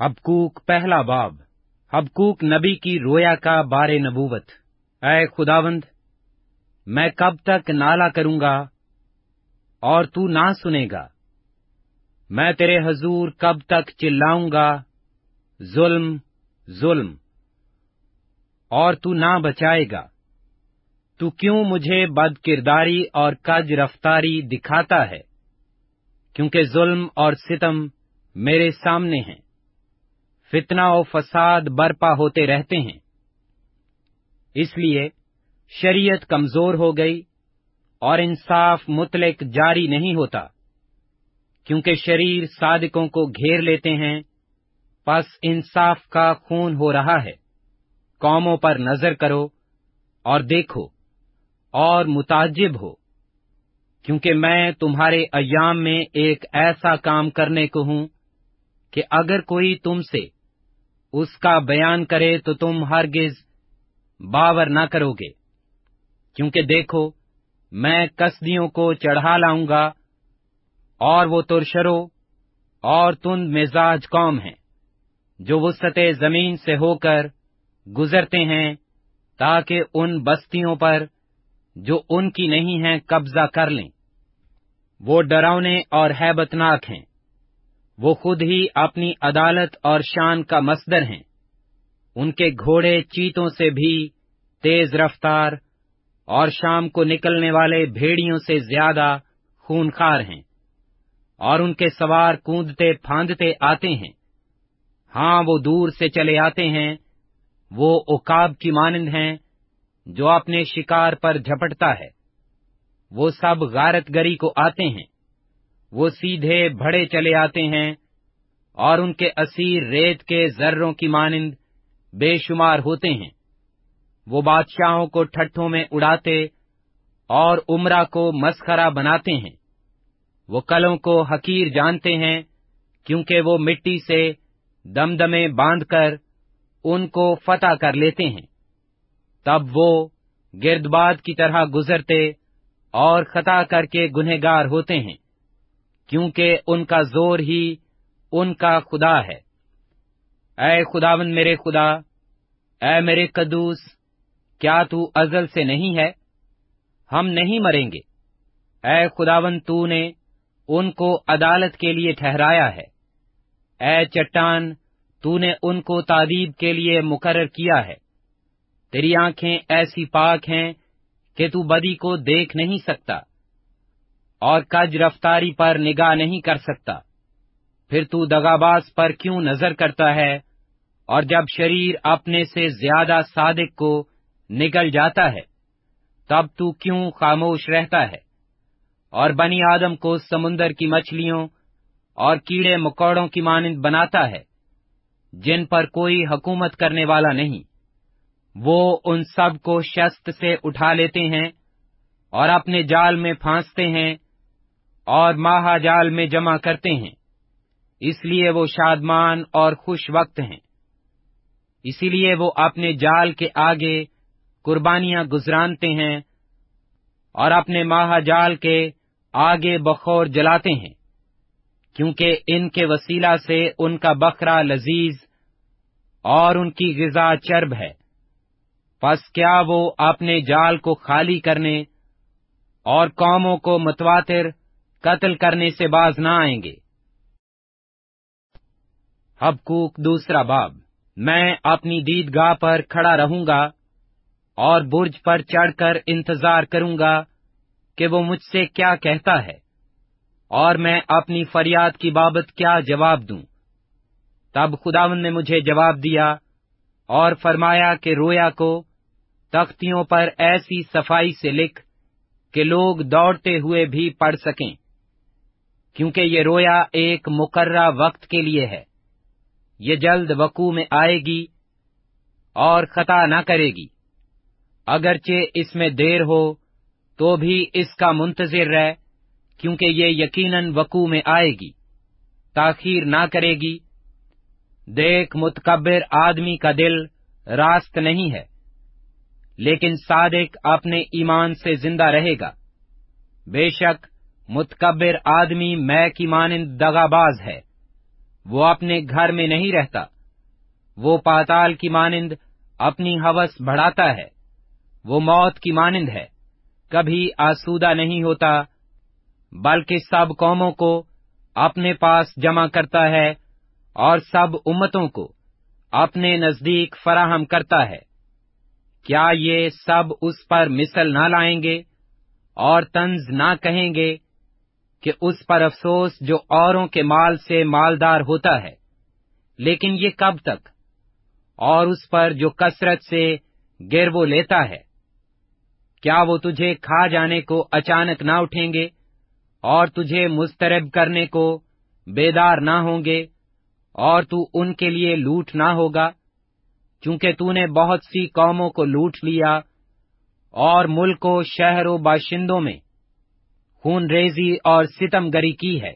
حبکوک پہلا باب۔ حبکوک نبی کی رویا کا بار نبوت۔ اے خداوند، میں کب تک نالا کروں گا اور تو نہ سنے گا؟ میں تیرے حضور کب تک چلاؤں گا؟ ظلم ظلم۔ اور تو نہ بچائے گا۔ تو کیوں مجھے بد کرداری اور کج رفتاری دکھاتا ہے؟ کیونکہ ظلم اور ستم میرے سامنے ہیں۔ فتنہ و فساد برپا ہوتے رہتے ہیں۔ اس لیے شریعت کمزور ہو گئی اور انصاف متلق جاری نہیں ہوتا، کیونکہ شریر صادقوں کو گھیر لیتے ہیں، پس انصاف کا خون ہو رہا ہے۔ قوموں پر نظر کرو اور دیکھو اور متعجب ہو، کیونکہ میں تمہارے ایام میں ایک ایسا کام کرنے کو ہوں کہ اگر کوئی تم سے اس کا بیان کرے تو تم ہرگز باور نہ کرو گے کیونکہ دیکھو، میں کسدیوں کو چڑھا لاؤں گا اور وہ ترشرو اور تند مزاج قوم ہیں جو وسط زمین سے ہو کر گزرتے ہیں تاکہ ان بستیوں پر جو ان کی نہیں ہیں قبضہ کر لیں۔ وہ ڈراؤنے اور ہیبتناک ہیں۔ وہ خود ہی اپنی عدالت اور شان کا مصدر ہیں۔ ان کے گھوڑے چیتوں سے بھی تیز رفتار اور شام کو نکلنے والے بھیڑیوں سے زیادہ خونخار ہیں اور ان کے سوار کوندتے پھاندتے آتے ہیں۔ ہاں وہ دور سے چلے آتے ہیں۔ وہ اوکاب کی مانند ہیں جو اپنے شکار پر جھپٹتا ہے۔ وہ سب غارت گری کو آتے ہیں۔ وہ سیدھے بڑے چلے آتے ہیں اور ان کے اسیر ریت کے ذروں کی مانند بے شمار ہوتے ہیں۔ وہ بادشاہوں کو ٹھٹھوں میں اڑاتے اور عمرہ کو مسخرا بناتے ہیں۔ وہ کلوں کو حقیر جانتے ہیں کیونکہ وہ مٹی سے دمدمے باندھ کر ان کو فتح کر لیتے ہیں۔ تب وہ گردباد کی طرح گزرتے اور خطا کر کے گنہگار ہوتے ہیں۔ کیونکہ ان کا زور ہی ان کا خدا ہے۔ اے خداون میرے خدا، اے میرے قدوس، کیا تو ازل سے نہیں ہے؟ ہم نہیں مریں گے۔ اے خداون تو نے ان کو عدالت کے لیے ٹھہرایا ہے۔ اے چٹان، تو نے ان کو تعدیب کے لیے مقرر کیا ہے۔ تیری آنکھیں ایسی پاک ہیں کہ تو بدی کو دیکھ نہیں سکتا۔ اور کج رفتاری پر نگاہ نہیں کر سکتا۔ پھر تو دگاباز پر کیوں نظر کرتا ہے؟ اور جب شریر اپنے سے زیادہ صادق کو نکل جاتا ہے، تب تو کیوں خاموش رہتا ہے؟ اور بنی آدم کو سمندر کی مچھلیوں اور کیڑے مکوڑوں کی مانند بناتا ہے، جن پر کوئی حکومت کرنے والا نہیں۔ وہ ان سب کو شست سے اٹھا لیتے ہیں اور اپنے جال میں پھانستے ہیں اور ماہا جال میں جمع کرتے ہیں۔ اس لیے وہ شادمان اور خوش وقت ہیں۔ اسی لیے وہ اپنے جال کے آگے قربانیاں گزرانتے ہیں اور اپنے ماہا جال کے آگے بخور جلاتے ہیں، کیونکہ ان کے وسیلہ سے ان کا بکرا لذیذ اور ان کی غذا چرب ہے۔ پس کیا وہ اپنے جال کو خالی کرنے اور قوموں کو متواتر قتل کرنے سے باز نہ آئیں گے۔ حبکوک دوسرا باب۔ میں اپنی دید گاہ پر کھڑا رہوں گا اور برج پر چڑھ کر انتظار کروں گا کہ وہ مجھ سے کیا کہتا ہے اور میں اپنی فریاد کی بابت کیا جواب دوں۔ تب خداون نے مجھے جواب دیا اور فرمایا کہ رویا کو تختیوں پر ایسی صفائی سے لکھ کہ لوگ دوڑتے ہوئے بھی پڑھ سکیں۔ کیونکہ یہ رویا ایک مقررہ وقت کے لیے ہے۔ یہ جلد وقوع میں آئے گی اور خطا نہ کرے گی۔ اگرچہ اس میں دیر ہو تو بھی اس کا منتظر رہ، کیونکہ یہ یقیناً وقوع میں آئے گی۔ تاخیر نہ کرے گی۔ دیکھ، متکبر آدمی کا دل راست نہیں ہے، لیکن صادق اپنے ایمان سے زندہ رہے گا۔ بے شک متکبر آدمی میں کی مانند دگا باز ہے۔ وہ اپنے گھر میں نہیں رہتا۔ وہ پاتال کی مانند اپنی حوث بڑھاتا ہے۔ وہ موت کی مانند ہے۔ کبھی آسودہ نہیں ہوتا، بلکہ سب قوموں کو اپنے پاس جمع کرتا ہے اور سب امتوں کو اپنے نزدیک فراہم کرتا ہے۔ کیا یہ سب اس پر مثل نہ لائیں گے اور طنز نہ کہیں گے؟ کہ اس پر افسوس جو اوروں کے مال سے مالدار ہوتا ہے، لیکن یہ کب تک؟ اور اس پر جو کثرت سے گرو لیتا ہے، کیا وہ تجھے کھا جانے کو اچانک نہ اٹھیں گے، اور تجھے مسترب کرنے کو بیدار نہ ہوں گے، اور تو ان کے لیے لوٹ نہ ہوگا، چونکہ تو نے بہت سی قوموں کو لوٹ لیا، اور ملک و شہر و باشندوں میں خون ریزی اور ستم گری کی ہے۔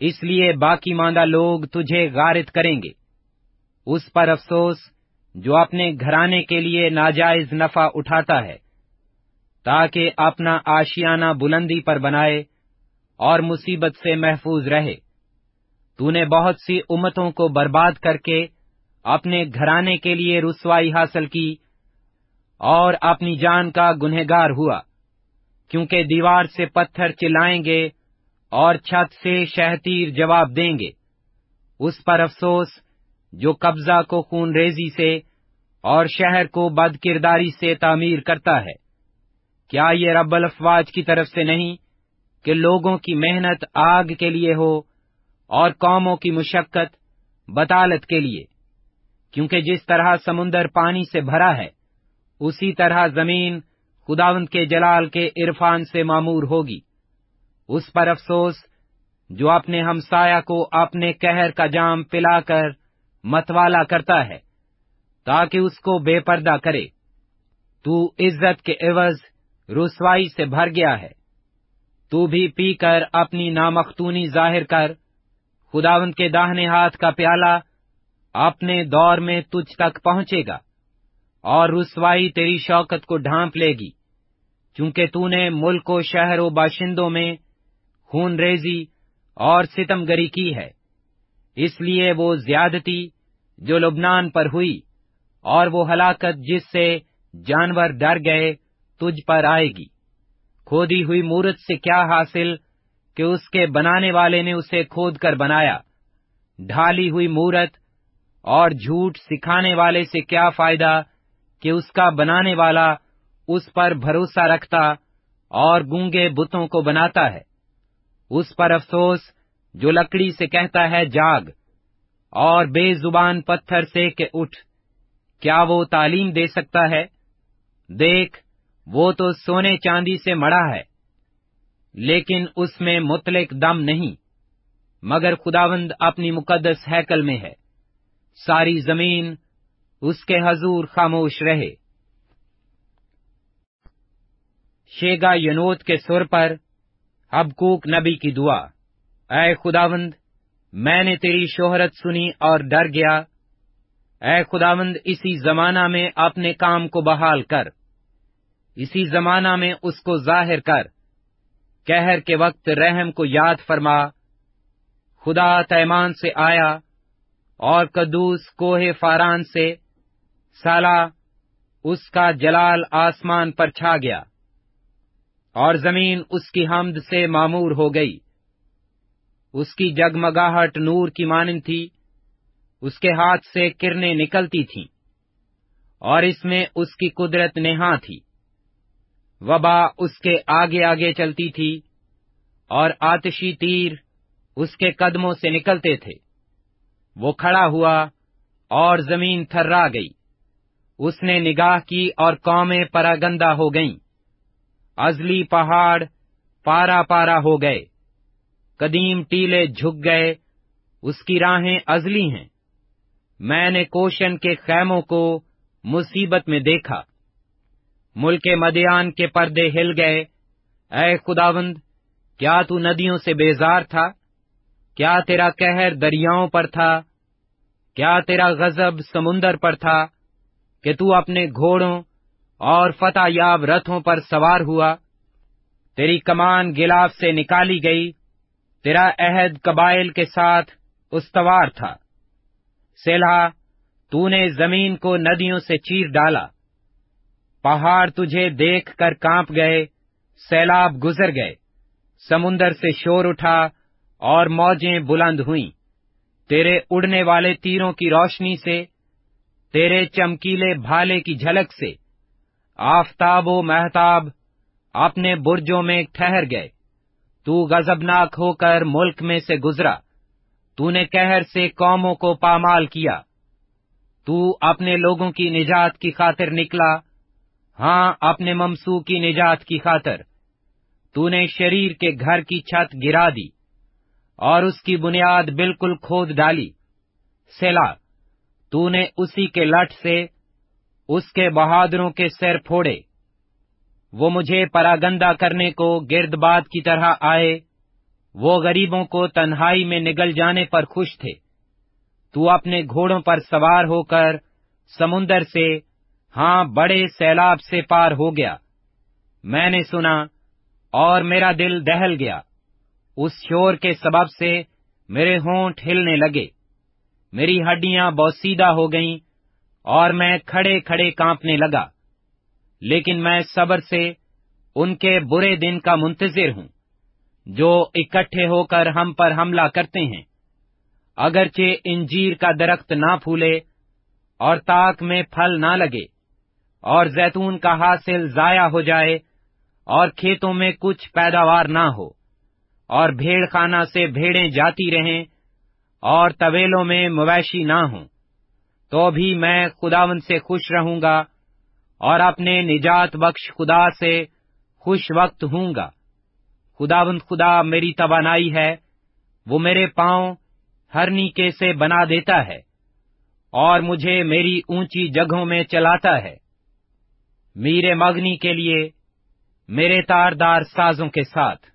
اس لیے باقی ماندہ لوگ تجھے غارت کریں گے۔ اس پر افسوس جو اپنے گھرانے کے لیے ناجائز نفع اٹھاتا ہے، تاکہ اپنا آشیانہ بلندی پر بنائے اور مصیبت سے محفوظ رہے۔ تو نے بہت سی امتوں کو برباد کر کے اپنے گھرانے کے لیے رسوائی حاصل کی اور اپنی جان کا گنہگار ہوا۔ کیونکہ دیوار سے پتھر چلائیں گے اور چھت سے شہتیر جواب دیں گے۔ اس پر افسوس جو قبضہ کو خون ریزی سے اور شہر کو بد کرداری سے تعمیر کرتا ہے۔ کیا یہ رب الفواج کی طرف سے نہیں کہ لوگوں کی محنت آگ کے لیے ہو اور قوموں کی مشقت بطالت کے لیے؟ کیونکہ جس طرح سمندر پانی سے بھرا ہے، اسی طرح زمین خداوند کے جلال کے عرفان سے معمور ہوگی۔ اس پر افسوس، جو اپنے ہمسایہ کو اپنے کہر کا جام پلا کر متوالا کرتا ہے، تاکہ اس کو بے پردہ کرے۔ تو عزت کے عوض رسوائی سے بھر گیا ہے۔ تو بھی پی کر اپنی نامختونی ظاہر کر۔ خداون کے داہنے ہاتھ کا پیالہ اپنے دور میں تجھ تک پہنچے گا، اور رسوائی تیری شوکت کو ڈھانپ لے گی۔ چونکہ تو نے ملک و شہر و باشندوں میں خون ریزی اور ستم گری کی ہے۔ اس لیے وہ زیادتی جو لبنان پر ہوئی اور وہ ہلاکت جس سے جانور ڈر گئے تجھ پر آئے گی۔ کھودی ہوئی مورت سے کیا حاصل کہ اس کے بنانے والے نے اسے کھود کر بنایا؟ ڈھالی ہوئی مورت اور جھوٹ سکھانے والے سے کیا فائدہ کہ اس کا بنانے والا اس پر بھروسہ رکھتا اور گونگے بتوں کو بناتا ہے۔ اس پر افسوس جو لکڑی سے کہتا ہے، جاگ۔ اور بے زبان پتھر سے کہ اٹھ۔ کیا وہ تعلیم دے سکتا ہے؟ دیکھ، وہ تو سونے چاندی سے مڑا ہے۔ لیکن اس میں متلک دم نہیں۔ مگر خداوند اپنی مقدس ہیکل میں ہے۔ ساری زمین اس کے حضور خاموش رہے۔ شیگا ینوت کے سر پر حبکوک نبی کی دعا۔ اے خداوند، میں نے تیری شہرت سنی اور ڈر گیا۔ اے خداوند، اسی زمانہ میں اپنے کام کو بحال کر۔ اسی زمانہ میں اس کو ظاہر کر۔ کہر کے وقت رحم کو یاد فرما۔ خدا تیمان سے آیا اور قدوس کوہ فاران سے سالہ اس کا جلال آسمان پر چھا گیا۔ اور زمین اس کی حمد سے معمور ہو گئی۔ اس کی جگمگاہٹ نور کی مانند تھی، اس کے ہاتھ سے کرنیں نکلتی تھیں، اور اس میں اس کی قدرت نہا تھی۔ وبا اس کے آگے آگے چلتی تھی، اور آتشی تیر اس کے قدموں سے نکلتے تھے۔ وہ کھڑا ہوا اور زمین تھرا گئی۔ اس نے نگاہ کی اور قومیں پراگندہ ہو گئیں۔ ازلی پہاڑ پارا پارا ہو گئے۔ قدیم ٹیلے جھک گئے، اس کی راہیں ازلی ہیں۔ میں نے کوشن کے خیموں کو مصیبت میں دیکھا۔ ملک مدیان کے پردے ہل گئے۔ اے خداوند، کیا تو ندیوں سے بیزار تھا؟ کیا تیرا کہر دریاؤں پر تھا؟ کیا تیرا غزب سمندر پر تھا کہ تو اپنے گھوڑوں اور فتح یاب رتھوں پر سوار ہوا۔ تیری کمان گلاف سے نکالی گئی، تیرا عہد قبائل کے ساتھ استوار تھا۔ سیلا تو نے زمین کو ندیوں سے چیر ڈالا۔ پہاڑ تجھے دیکھ کر کانپ گئے، سیلاب گزر گئے۔ سمندر سے شور اٹھا اور موجیں بلند ہوئیں۔ تیرے اڑنے والے تیروں کی روشنی سے، تیرے چمکیلے بھالے کی جھلک سے آفتاب و محتاب اپنے برجوں میں ٹھہر گئے۔ تو غزبناک ہو کر ملک میں سے گزرا۔ تو نے کہر سے قوموں کو پامال کیا۔ تو اپنے لوگوں کی نجات کی خاطر نکلا۔ ہاں اپنے ممسو کی نجات کی خاطر۔ تو نے شریر کے گھر کی چھت گرا دی اور اس کی بنیاد بالکل کھود ڈالی۔ سیلا تو نے اسی کے لٹ سے اس کے بہادروں کے سر پھوڑے۔ وہ مجھے پراگندہ کرنے کو گرد باد کی طرح آئے۔ وہ غریبوں کو تنہائی میں نگل جانے پر خوش تھے۔ تو اپنے گھوڑوں پر سوار ہو کر سمندر سے ہاں بڑے سیلاب سے پار ہو گیا۔ میں نے سنا، اور میرا دل دہل گیا۔ اس شور کے سبب سے میرے ہونٹ ہلنے لگے۔ میری ہڈیاں بوسیدہ ہو گئیں۔ اور میں کھڑے کھڑے کانپنے لگا۔ لیکن میں صبر سے ان کے برے دن کا منتظر ہوں، جو اکٹھے ہو کر ہم پر حملہ کرتے ہیں۔ اگرچہ انجیر کا درخت نہ پھولے اور تاک میں پھل نہ لگے اور زیتون کا حاصل ضائع ہو جائے اور کھیتوں میں کچھ پیداوار نہ ہو اور بھیڑ خانہ سے بھیڑیں جاتی رہیں اور طویلوں میں مویشی نہ ہوں۔ تو بھی میں خداون سے خوش رہوں گا اور اپنے نجات بخش خدا سے خوش وقت ہوں گا۔ خداون خدا میری توانائی ہے، وہ میرے پاؤں ہر نیکے سے بنا دیتا ہے اور مجھے میری اونچی جگہوں میں چلاتا ہے۔ میرے مگنی کے لیے، میرے تاردار سازوں کے ساتھ۔